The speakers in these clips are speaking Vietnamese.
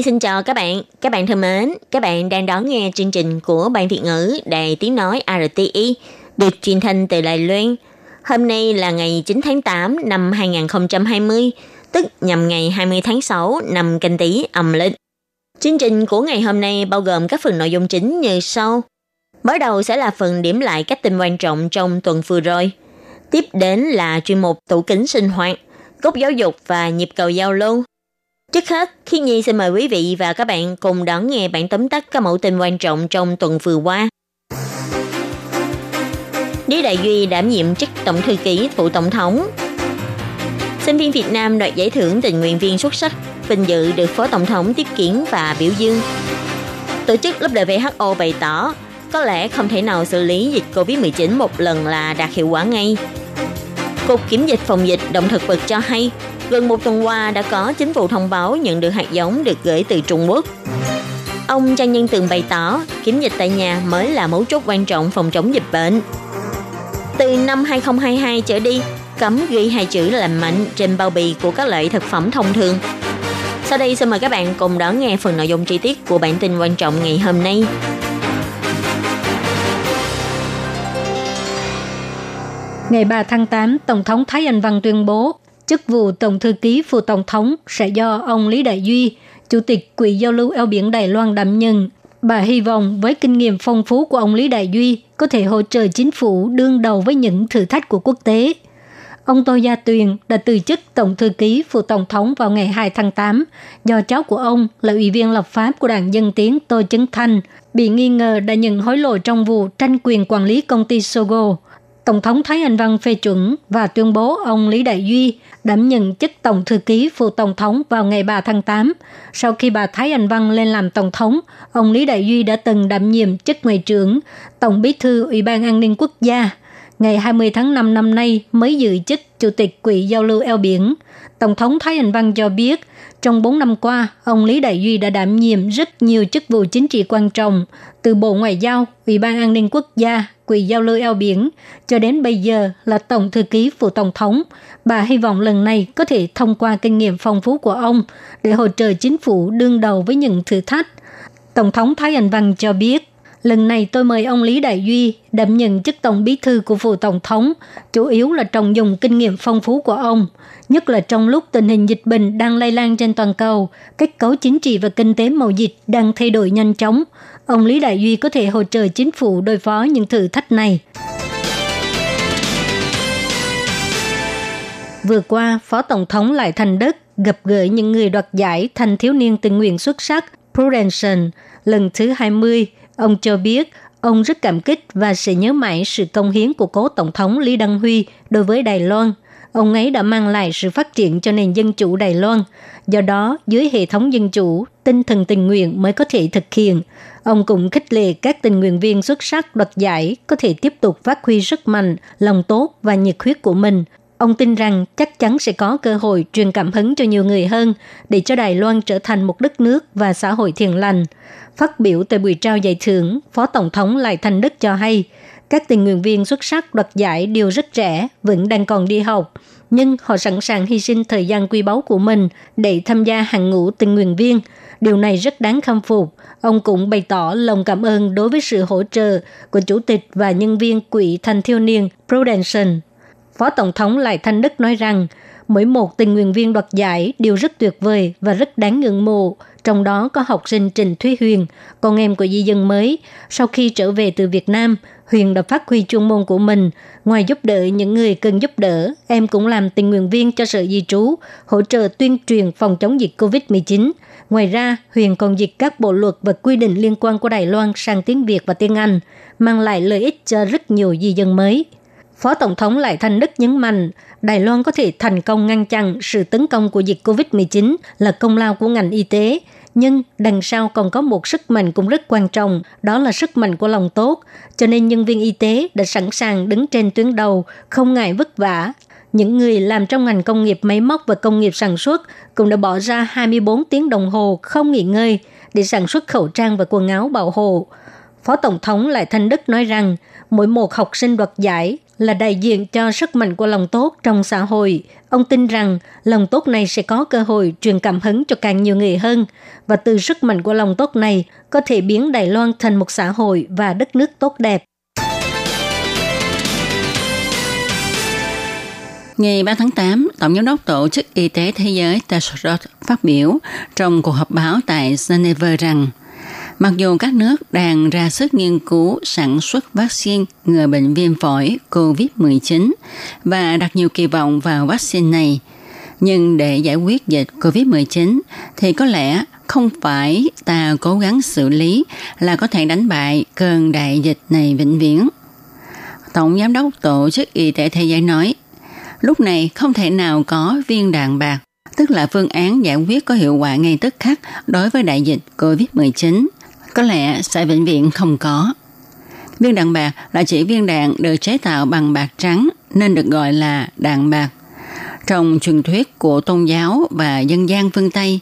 Nhi xin chào các bạn. Các bạn thân mến, các bạn đang đón nghe chương trình của Ban Việt ngữ Đài Tiếng Nói RTI được truyền thanh từ Đài Loan. Hôm nay là ngày 9 tháng 8 năm 2020, tức nhằm ngày 20 tháng 6 năm canh tí âm lịch. Chương trình của ngày hôm nay bao gồm các phần nội dung chính như sau. Mở đầu sẽ là phần điểm lại các tin quan trọng trong tuần vừa rồi. Tiếp đến là chuyên mục tủ kính sinh hoạt, gốc giáo dục và nhịp cầu giao lưu. Trước hết, Khi Nhi xin mời quý vị và các bạn cùng đón nghe bản tóm tắt các mẫu tin quan trọng trong tuần vừa qua. Lý Đại Duy đảm nhiệm chức Tổng thư ký phụ Tổng thống. Sinh viên Việt Nam đoạt giải thưởng tình nguyện viên xuất sắc, vinh dự được Phó Tổng thống tiếp kiến và biểu dương. Tổ chức WHO bày tỏ, có lẽ không thể nào xử lý dịch COVID-19 một lần là đạt hiệu quả ngay. Cục Kiểm dịch phòng dịch động thực vật cho hay, gần một tuần qua đã có chính phủ thông báo nhận được hạt giống được gửi từ Trung Quốc. Ông Trang Nhân Tường bày tỏ, kiểm dịch tại nhà mới là mấu chốt quan trọng phòng chống dịch bệnh. Từ năm 2022 trở đi, cấm ghi hai chữ lành mạnh trên bao bì của các loại thực phẩm thông thường. Sau đây xin mời các bạn cùng đón nghe phần nội dung chi tiết của bản tin quan trọng ngày hôm nay. Ngày 3 tháng 8, Tổng thống Thái Anh Văn tuyên bố chức vụ Tổng thư ký phụ Tổng thống sẽ do ông Lý Đại Duy, Chủ tịch Quỹ giao lưu eo biển Đài Loan đảm nhận. Bà hy vọng với kinh nghiệm phong phú của ông Lý Đại Duy có thể hỗ trợ chính phủ đương đầu với những thử thách của quốc tế. Ông Tô Gia Tuyền đã từ chức Tổng thư ký phụ Tổng thống vào ngày 2 tháng 8 do cháu của ông là ủy viên lập pháp của đảng Dân Tiến Tô Chấn Thanh bị nghi ngờ đã nhận hối lộ trong vụ tranh quyền quản lý công ty Sogo. Tổng thống Thái Anh Văn phê chuẩn và tuyên bố ông Lý Đại Duy đảm nhận chức Tổng thư ký phụ Tổng thống vào ngày 3 tháng 8. Sau khi bà Thái Anh Văn lên làm Tổng thống, ông Lý Đại Duy đã từng đảm nhiệm chức Ngoại trưởng, Tổng bí thư Ủy ban An ninh Quốc gia. Ngày 20 tháng 5 năm nay mới giữ chức Chủ tịch Quỹ Giao lưu eo biển. Tổng thống Thái Anh Văn cho biết, trong 4 năm qua, ông Lý Đại Duy đã đảm nhiệm rất nhiều chức vụ chính trị quan trọng, từ Bộ Ngoại giao, Ủy ban An ninh Quốc gia, Quỹ Giao lưu eo biển, cho đến bây giờ là Tổng thư ký phụ Tổng thống. Bà hy vọng lần này có thể thông qua kinh nghiệm phong phú của ông để hỗ trợ chính phủ đương đầu với những thử thách. Tổng thống Thái Anh Văn cho biết, lần này tôi mời ông Lý Đại Duy đảm nhận chức tổng bí thư của phủ tổng thống, chủ yếu là trọng dùng kinh nghiệm phong phú của ông, nhất là trong lúc tình hình dịch bệnh đang lây lan trên toàn cầu, kết cấu chính trị và kinh tế mậu dịch đang thay đổi nhanh chóng. Ông Lý Đại Duy có thể hỗ trợ chính phủ đối phó những thử thách này. Vừa qua, Phó Tổng thống Lại Thành Đức gặp gỡ những người đoạt giải thành thiếu niên tình nguyện xuất sắc Prudential lần thứ 20. Ông cho biết ông rất cảm kích và sẽ nhớ mãi sự công hiến của cố Tổng thống Lý Đăng Huy đối với Đài Loan. Ông ấy đã mang lại sự phát triển cho nền dân chủ Đài Loan. Do đó, dưới hệ thống dân chủ, tinh thần tình nguyện mới có thể thực hiện. Ông cũng khích lệ các tình nguyện viên xuất sắc đoạt giải có thể tiếp tục phát huy sức mạnh, lòng tốt và nhiệt huyết của mình Ông tin rằng chắc chắn sẽ có cơ hội truyền cảm hứng cho nhiều người hơn để cho Đài Loan trở thành một đất nước và xã hội thiện lành. Phát biểu tại buổi trao giải thưởng, Phó Tổng thống Lại Thành Đức cho hay, các tình nguyện viên xuất sắc đoạt giải đều rất trẻ, vẫn đang còn đi học, nhưng họ sẵn sàng hy sinh thời gian quý báu của mình để tham gia hàng ngũ tình nguyện viên. Điều này rất đáng khâm phục. Ông cũng bày tỏ lòng cảm ơn đối với sự hỗ trợ của chủ tịch và nhân viên quỹ thanh Thiêu niên Prudential Phó Tổng thống Lại Thanh Đức nói rằng, mỗi một tình nguyện viên đoạt giải đều rất tuyệt vời và rất đáng ngưỡng mộ, trong đó có học sinh Trình Thúy Huyền, con em của di dân mới. Sau khi trở về từ Việt Nam, Huyền đã phát huy chuyên môn của mình. Ngoài giúp đỡ những người cần giúp đỡ, em cũng làm tình nguyện viên cho Sở Di trú, hỗ trợ tuyên truyền phòng chống dịch COVID-19. Ngoài ra, Huyền còn dịch các bộ luật và quy định liên quan của Đài Loan sang tiếng Việt và tiếng Anh, mang lại lợi ích cho rất nhiều di dân mới. Phó Tổng thống Lại Thanh Đức nhấn mạnh, Đài Loan có thể thành công ngăn chặn sự tấn công của dịch COVID-19 là công lao của ngành y tế. Nhưng đằng sau còn có một sức mạnh cũng rất quan trọng, đó là sức mạnh của lòng tốt. Cho nên nhân viên y tế đã sẵn sàng đứng trên tuyến đầu, không ngại vất vả. Những người làm trong ngành công nghiệp máy móc và công nghiệp sản xuất cũng đã bỏ ra 24 tiếng đồng hồ không nghỉ ngơi để sản xuất khẩu trang và quần áo bảo hộ. Phó Tổng thống Lại Thanh Đức nói rằng mỗi một học sinh đoạt giải là đại diện cho sức mạnh của lòng tốt trong xã hội. Ông tin rằng lòng tốt này sẽ có cơ hội truyền cảm hứng cho càng nhiều người hơn và từ sức mạnh của lòng tốt này có thể biến Đài Loan thành một xã hội và đất nước tốt đẹp. Ngày 3 tháng 8, Tổng giám đốc Tổ chức Y tế Thế giới Tedros phát biểu trong cuộc họp báo tại Geneva rằng Mặc dù các nước đang ra sức nghiên cứu sản xuất vaccine ngừa bệnh viêm phổi COVID-19 và đặt nhiều kỳ vọng vào vaccine này, nhưng để giải quyết dịch COVID-19 thì có lẽ không phải ta cố gắng xử lý là có thể đánh bại cơn đại dịch này vĩnh viễn. Tổng Giám đốc Tổ chức Y tế Thế giới nói, lúc này không thể nào có viên đạn bạc, tức là phương án giải quyết có hiệu quả ngay tức khắc đối với đại dịch COVID-19 có lẽ sẽ bệnh viện không có. Viên đạn bạc là chỉ viên đạn được chế tạo bằng bạc trắng nên được gọi là đạn bạc. Trong truyền thuyết của tôn giáo và dân gian phương Tây,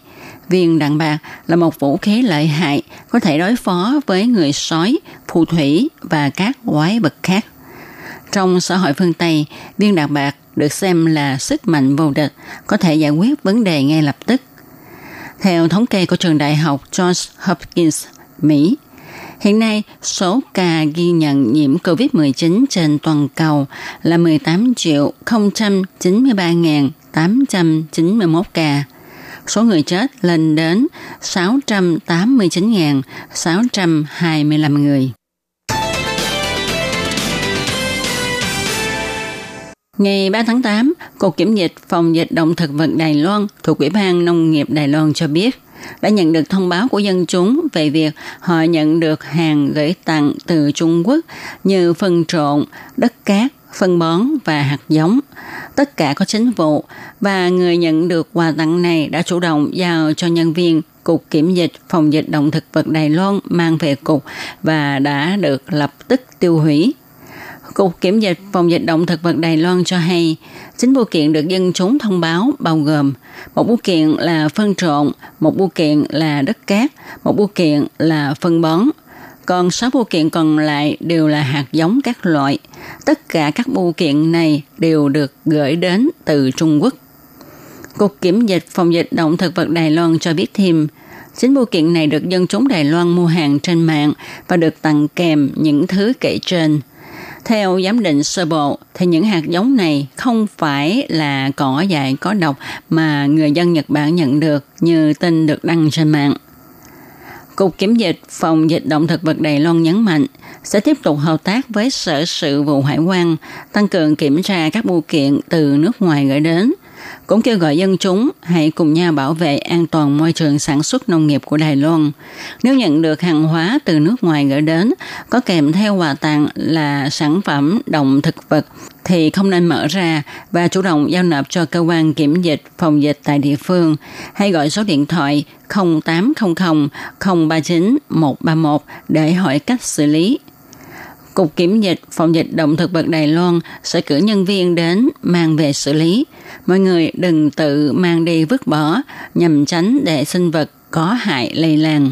viên đạn bạc là một vũ khí lợi hại có thể đối phó với người sói, phù thủy và các quái vật khác. Trong xã hội phương Tây, viên đạn bạc được xem là sức mạnh vô địch, có thể giải quyết vấn đề ngay lập tức. Theo thống kê của trường đại học Johns Hopkins, Mỹ. Hiện nay, số ca ghi nhận nhiễm COVID-19 trên toàn cầu là 18 triệu 093.891 ca. Số người chết lên đến 689.625 người. Ngày 3 tháng 8, Cục Kiểm dịch Phòng dịch động thực vật Đài Loan thuộc Ủy ban Nông nghiệp Đài Loan cho biết, đã nhận được thông báo của dân chúng về việc họ nhận được hàng gửi tặng từ Trung Quốc như phân trộn, đất cát, phân bón và hạt giống. Tất cả có chính vụ và người nhận được quà tặng này đã chủ động giao cho nhân viên Cục Kiểm dịch Phòng dịch động thực vật Đài Loan mang về cục và đã được lập tức tiêu hủy. Cục Kiểm dịch Phòng dịch động thực vật Đài Loan cho hay, chính vụ kiện được dân chúng thông báo bao gồm một vụ kiện là phân trộn, một vụ kiện là đất cát, một vụ kiện là phân bón. Còn 6 vụ kiện còn lại đều là hạt giống các loại. Tất cả các vụ kiện này đều được gửi đến từ Trung Quốc. Cục Kiểm dịch Phòng dịch động thực vật Đài Loan cho biết thêm, chính bưu kiện này được dân chúng Đài Loan mua hàng trên mạng và được tặng kèm những thứ kể trên – theo giám định sơ bộ, thì những hạt giống này không phải là cỏ dại có độc mà người dân Nhật Bản nhận được như tin được đăng trên mạng. Cục Kiểm dịch Phòng dịch động thực vật Đài Loan nhấn mạnh sẽ tiếp tục hợp tác với Sở Sự vụ Hải quan, tăng cường kiểm tra các bưu kiện từ nước ngoài gửi đến – cũng kêu gọi dân chúng hãy cùng nhau bảo vệ an toàn môi trường sản xuất nông nghiệp của Đài Loan. Nếu nhận được hàng hóa từ nước ngoài gửi đến, có kèm theo quà tặng là sản phẩm động thực vật, thì không nên mở ra và chủ động giao nộp cho cơ quan kiểm dịch phòng dịch tại địa phương hay gọi số điện thoại 0800 039 131 để hỏi cách xử lý. Cục Kiểm dịch Phòng dịch động thực vật Đài Loan sẽ cử nhân viên đến mang về xử lý. Mọi người đừng tự mang đi vứt bỏ nhằm tránh để sinh vật có hại lây lan.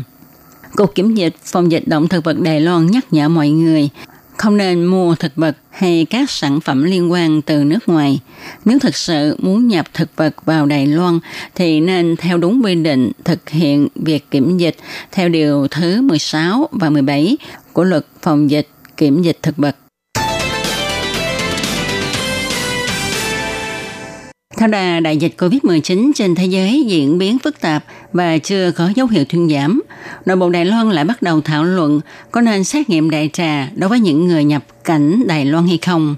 Cục Kiểm dịch Phòng dịch động thực vật Đài Loan nhắc nhở mọi người không nên mua thực vật hay các sản phẩm liên quan từ nước ngoài. Nếu thực sự muốn nhập thực vật vào Đài Loan thì nên theo đúng quy định thực hiện việc kiểm dịch theo điều thứ 16 và 17 của luật phòng dịch kiểm dịch thực vật. Theo đà đại dịch COVID-19 trên thế giới diễn biến phức tạp và chưa có dấu hiệu thuyên giảm, nội bộ Đài Loan lại bắt đầu thảo luận có nên xét nghiệm đại trà đối với những người nhập cảnh Đài Loan hay không.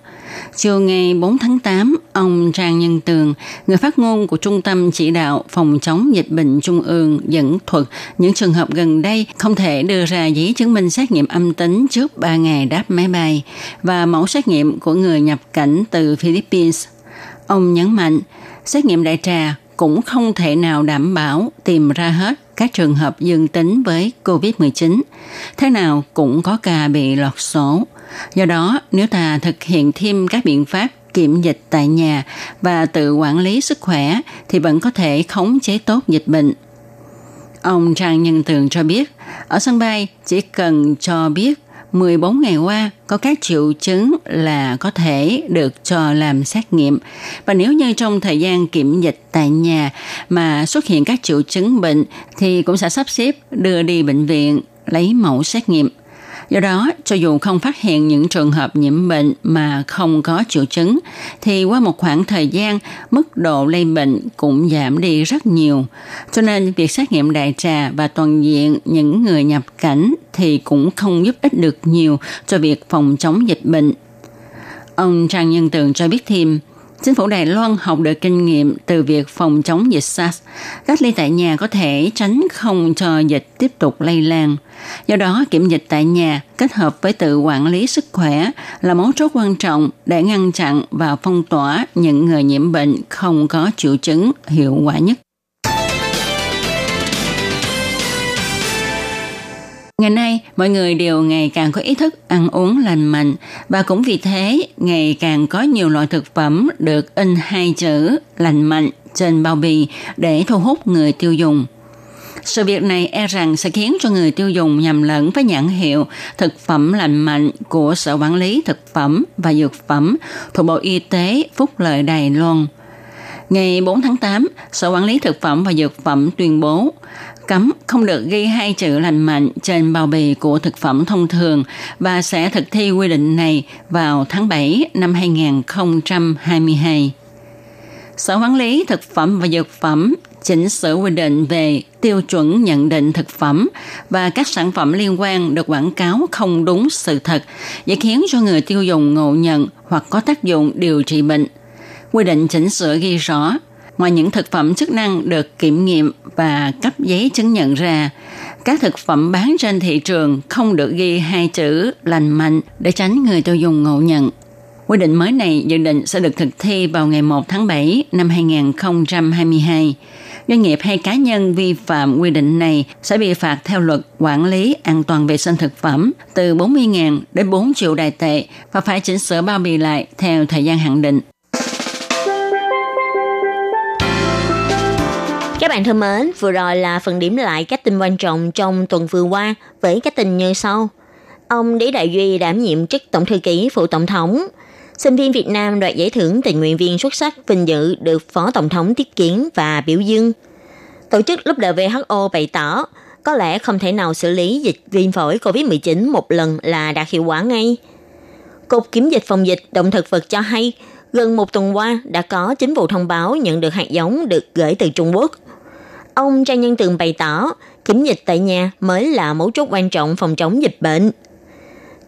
Chiều ngày 4 tháng 8, ông Trang Nhân Tường, người phát ngôn của Trung tâm Chỉ đạo Phòng chống dịch bệnh Trung ương dẫn thuật những trường hợp gần đây không thể đưa ra giấy chứng minh xét nghiệm âm tính trước 3 ngày đáp máy bay và mẫu xét nghiệm của người nhập cảnh từ Philippines. Ông nhấn mạnh, xét nghiệm đại trà cũng không thể nào đảm bảo tìm ra hết các trường hợp dương tính với COVID-19. Thế nào cũng có ca bị lọt số. Do đó, nếu ta thực hiện thêm các biện pháp kiểm dịch tại nhà và tự quản lý sức khỏe thì vẫn có thể khống chế tốt dịch bệnh. Ông Trang Nhân Tường cho biết, ở sân bay chỉ cần cho biết 14 ngày qua, có các triệu chứng là có thể được cho làm xét nghiệm. Và nếu như trong thời gian kiểm dịch tại nhà mà xuất hiện các triệu chứng bệnh, thì cũng sẽ sắp xếp đưa đi bệnh viện lấy mẫu xét nghiệm. Do đó, cho dù không phát hiện những trường hợp nhiễm bệnh mà không có triệu chứng, thì qua một khoảng thời gian, mức độ lây bệnh cũng giảm đi rất nhiều. Cho nên, việc xét nghiệm đại trà và toàn diện những người nhập cảnh thì cũng không giúp ích được nhiều cho việc phòng chống dịch bệnh. Ông Trang Nhân Tường cho biết thêm, Chính phủ Đài Loan học được kinh nghiệm từ việc phòng chống dịch SARS. Cách ly tại nhà có thể tránh không cho dịch tiếp tục lây lan. Do đó, kiểm dịch tại nhà kết hợp với tự quản lý sức khỏe là mấu chốt quan trọng để ngăn chặn và phong tỏa những người nhiễm bệnh không có triệu chứng hiệu quả nhất. Ngày nay, mọi người đều ngày càng có ý thức ăn uống lành mạnh và cũng vì thế ngày càng có nhiều loại thực phẩm được in hai chữ lành mạnh trên bao bì để thu hút người tiêu dùng. Sự việc này e rằng sẽ khiến cho người tiêu dùng nhầm lẫn với nhãn hiệu thực phẩm lành mạnh của Sở Quản lý Thực phẩm và Dược phẩm thuộc Bộ Y tế Phúc lợi Đài Loan. Ngày 4 tháng 8, Sở Quản lý Thực phẩm và Dược phẩm tuyên bố cấm không được ghi hai chữ lành mạnh trên bao bì của thực phẩm thông thường và sẽ thực thi quy định này vào tháng 7 năm 2022. Sở Quản lý Thực phẩm và Dược phẩm chỉnh sửa quy định về tiêu chuẩn nhận định thực phẩm và các sản phẩm liên quan được quảng cáo không đúng sự thật, dễ khiến cho người tiêu dùng ngộ nhận hoặc có tác dụng điều trị bệnh. Quy định chỉnh sửa ghi rõ, ngoài những thực phẩm chức năng được kiểm nghiệm và cấp giấy chứng nhận ra, các thực phẩm bán trên thị trường không được ghi hai chữ lành mạnh để tránh người tiêu dùng ngộ nhận. Quy định mới này dự định sẽ được thực thi vào ngày 1 tháng 7 năm 2022. Doanh nghiệp hay cá nhân vi phạm quy định này sẽ bị phạt theo luật quản lý an toàn vệ sinh thực phẩm từ 40.000 đến 4 triệu đài tệ và phải chỉnh sửa bao bì lại theo thời gian hạn định. Các bạn thân mến, vừa rồi là phần điểm lại các tin quan trọng trong tuần vừa qua với các tin như sau. Ông Lý Đại Duy đảm nhiệm chức Tổng thư ký phụ Tổng thống. Sinh viên Việt Nam đoạt giải thưởng tình nguyện viên xuất sắc vinh dự được Phó Tổng thống tiếp kiến và biểu dương. Tổ chức WHO bày tỏ có lẽ không thể nào xử lý dịch viêm phổi COVID-19 một lần là đạt hiệu quả ngay. Cục Kiểm dịch Phòng dịch Động thực vật cho hay, gần một tuần qua đã có chính vụ thông báo nhận được hạt giống được gửi từ Trung Quốc – Ông Trang Nhân Tường bày tỏ, kiểm dịch tại nhà mới là mấu chốt quan trọng phòng chống dịch bệnh.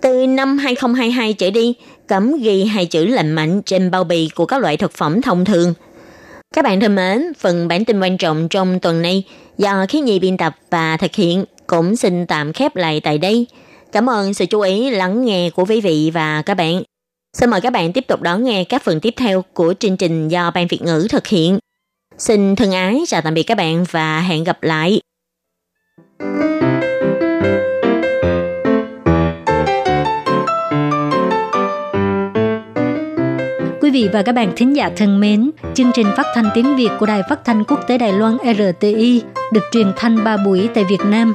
Từ năm 2022 trở đi, cấm ghi hai chữ lành mạnh trên bao bì của các loại thực phẩm thông thường. Các bạn thân mến, phần bản tin quan trọng trong tuần này do khí nhi biên tập và thực hiện cũng xin tạm khép lại tại đây. Cảm ơn sự chú ý lắng nghe của quý vị và các bạn. Xin mời các bạn tiếp tục đón nghe các phần tiếp theo của chương trình do Ban Việt ngữ thực hiện. Xin thân ái chào tạm biệt các bạn và hẹn gặp lại. Quý vị và các bạn thính giả thân mến, chương trình phát thanh tiếng Việt của Đài Phát thanh Quốc tế Đài Loan RTI được truyền thanh 3 buổi tại Việt Nam,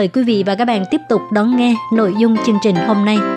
mời quý vị và các bạn tiếp tục đón nghe nội dung chương trình hôm nay.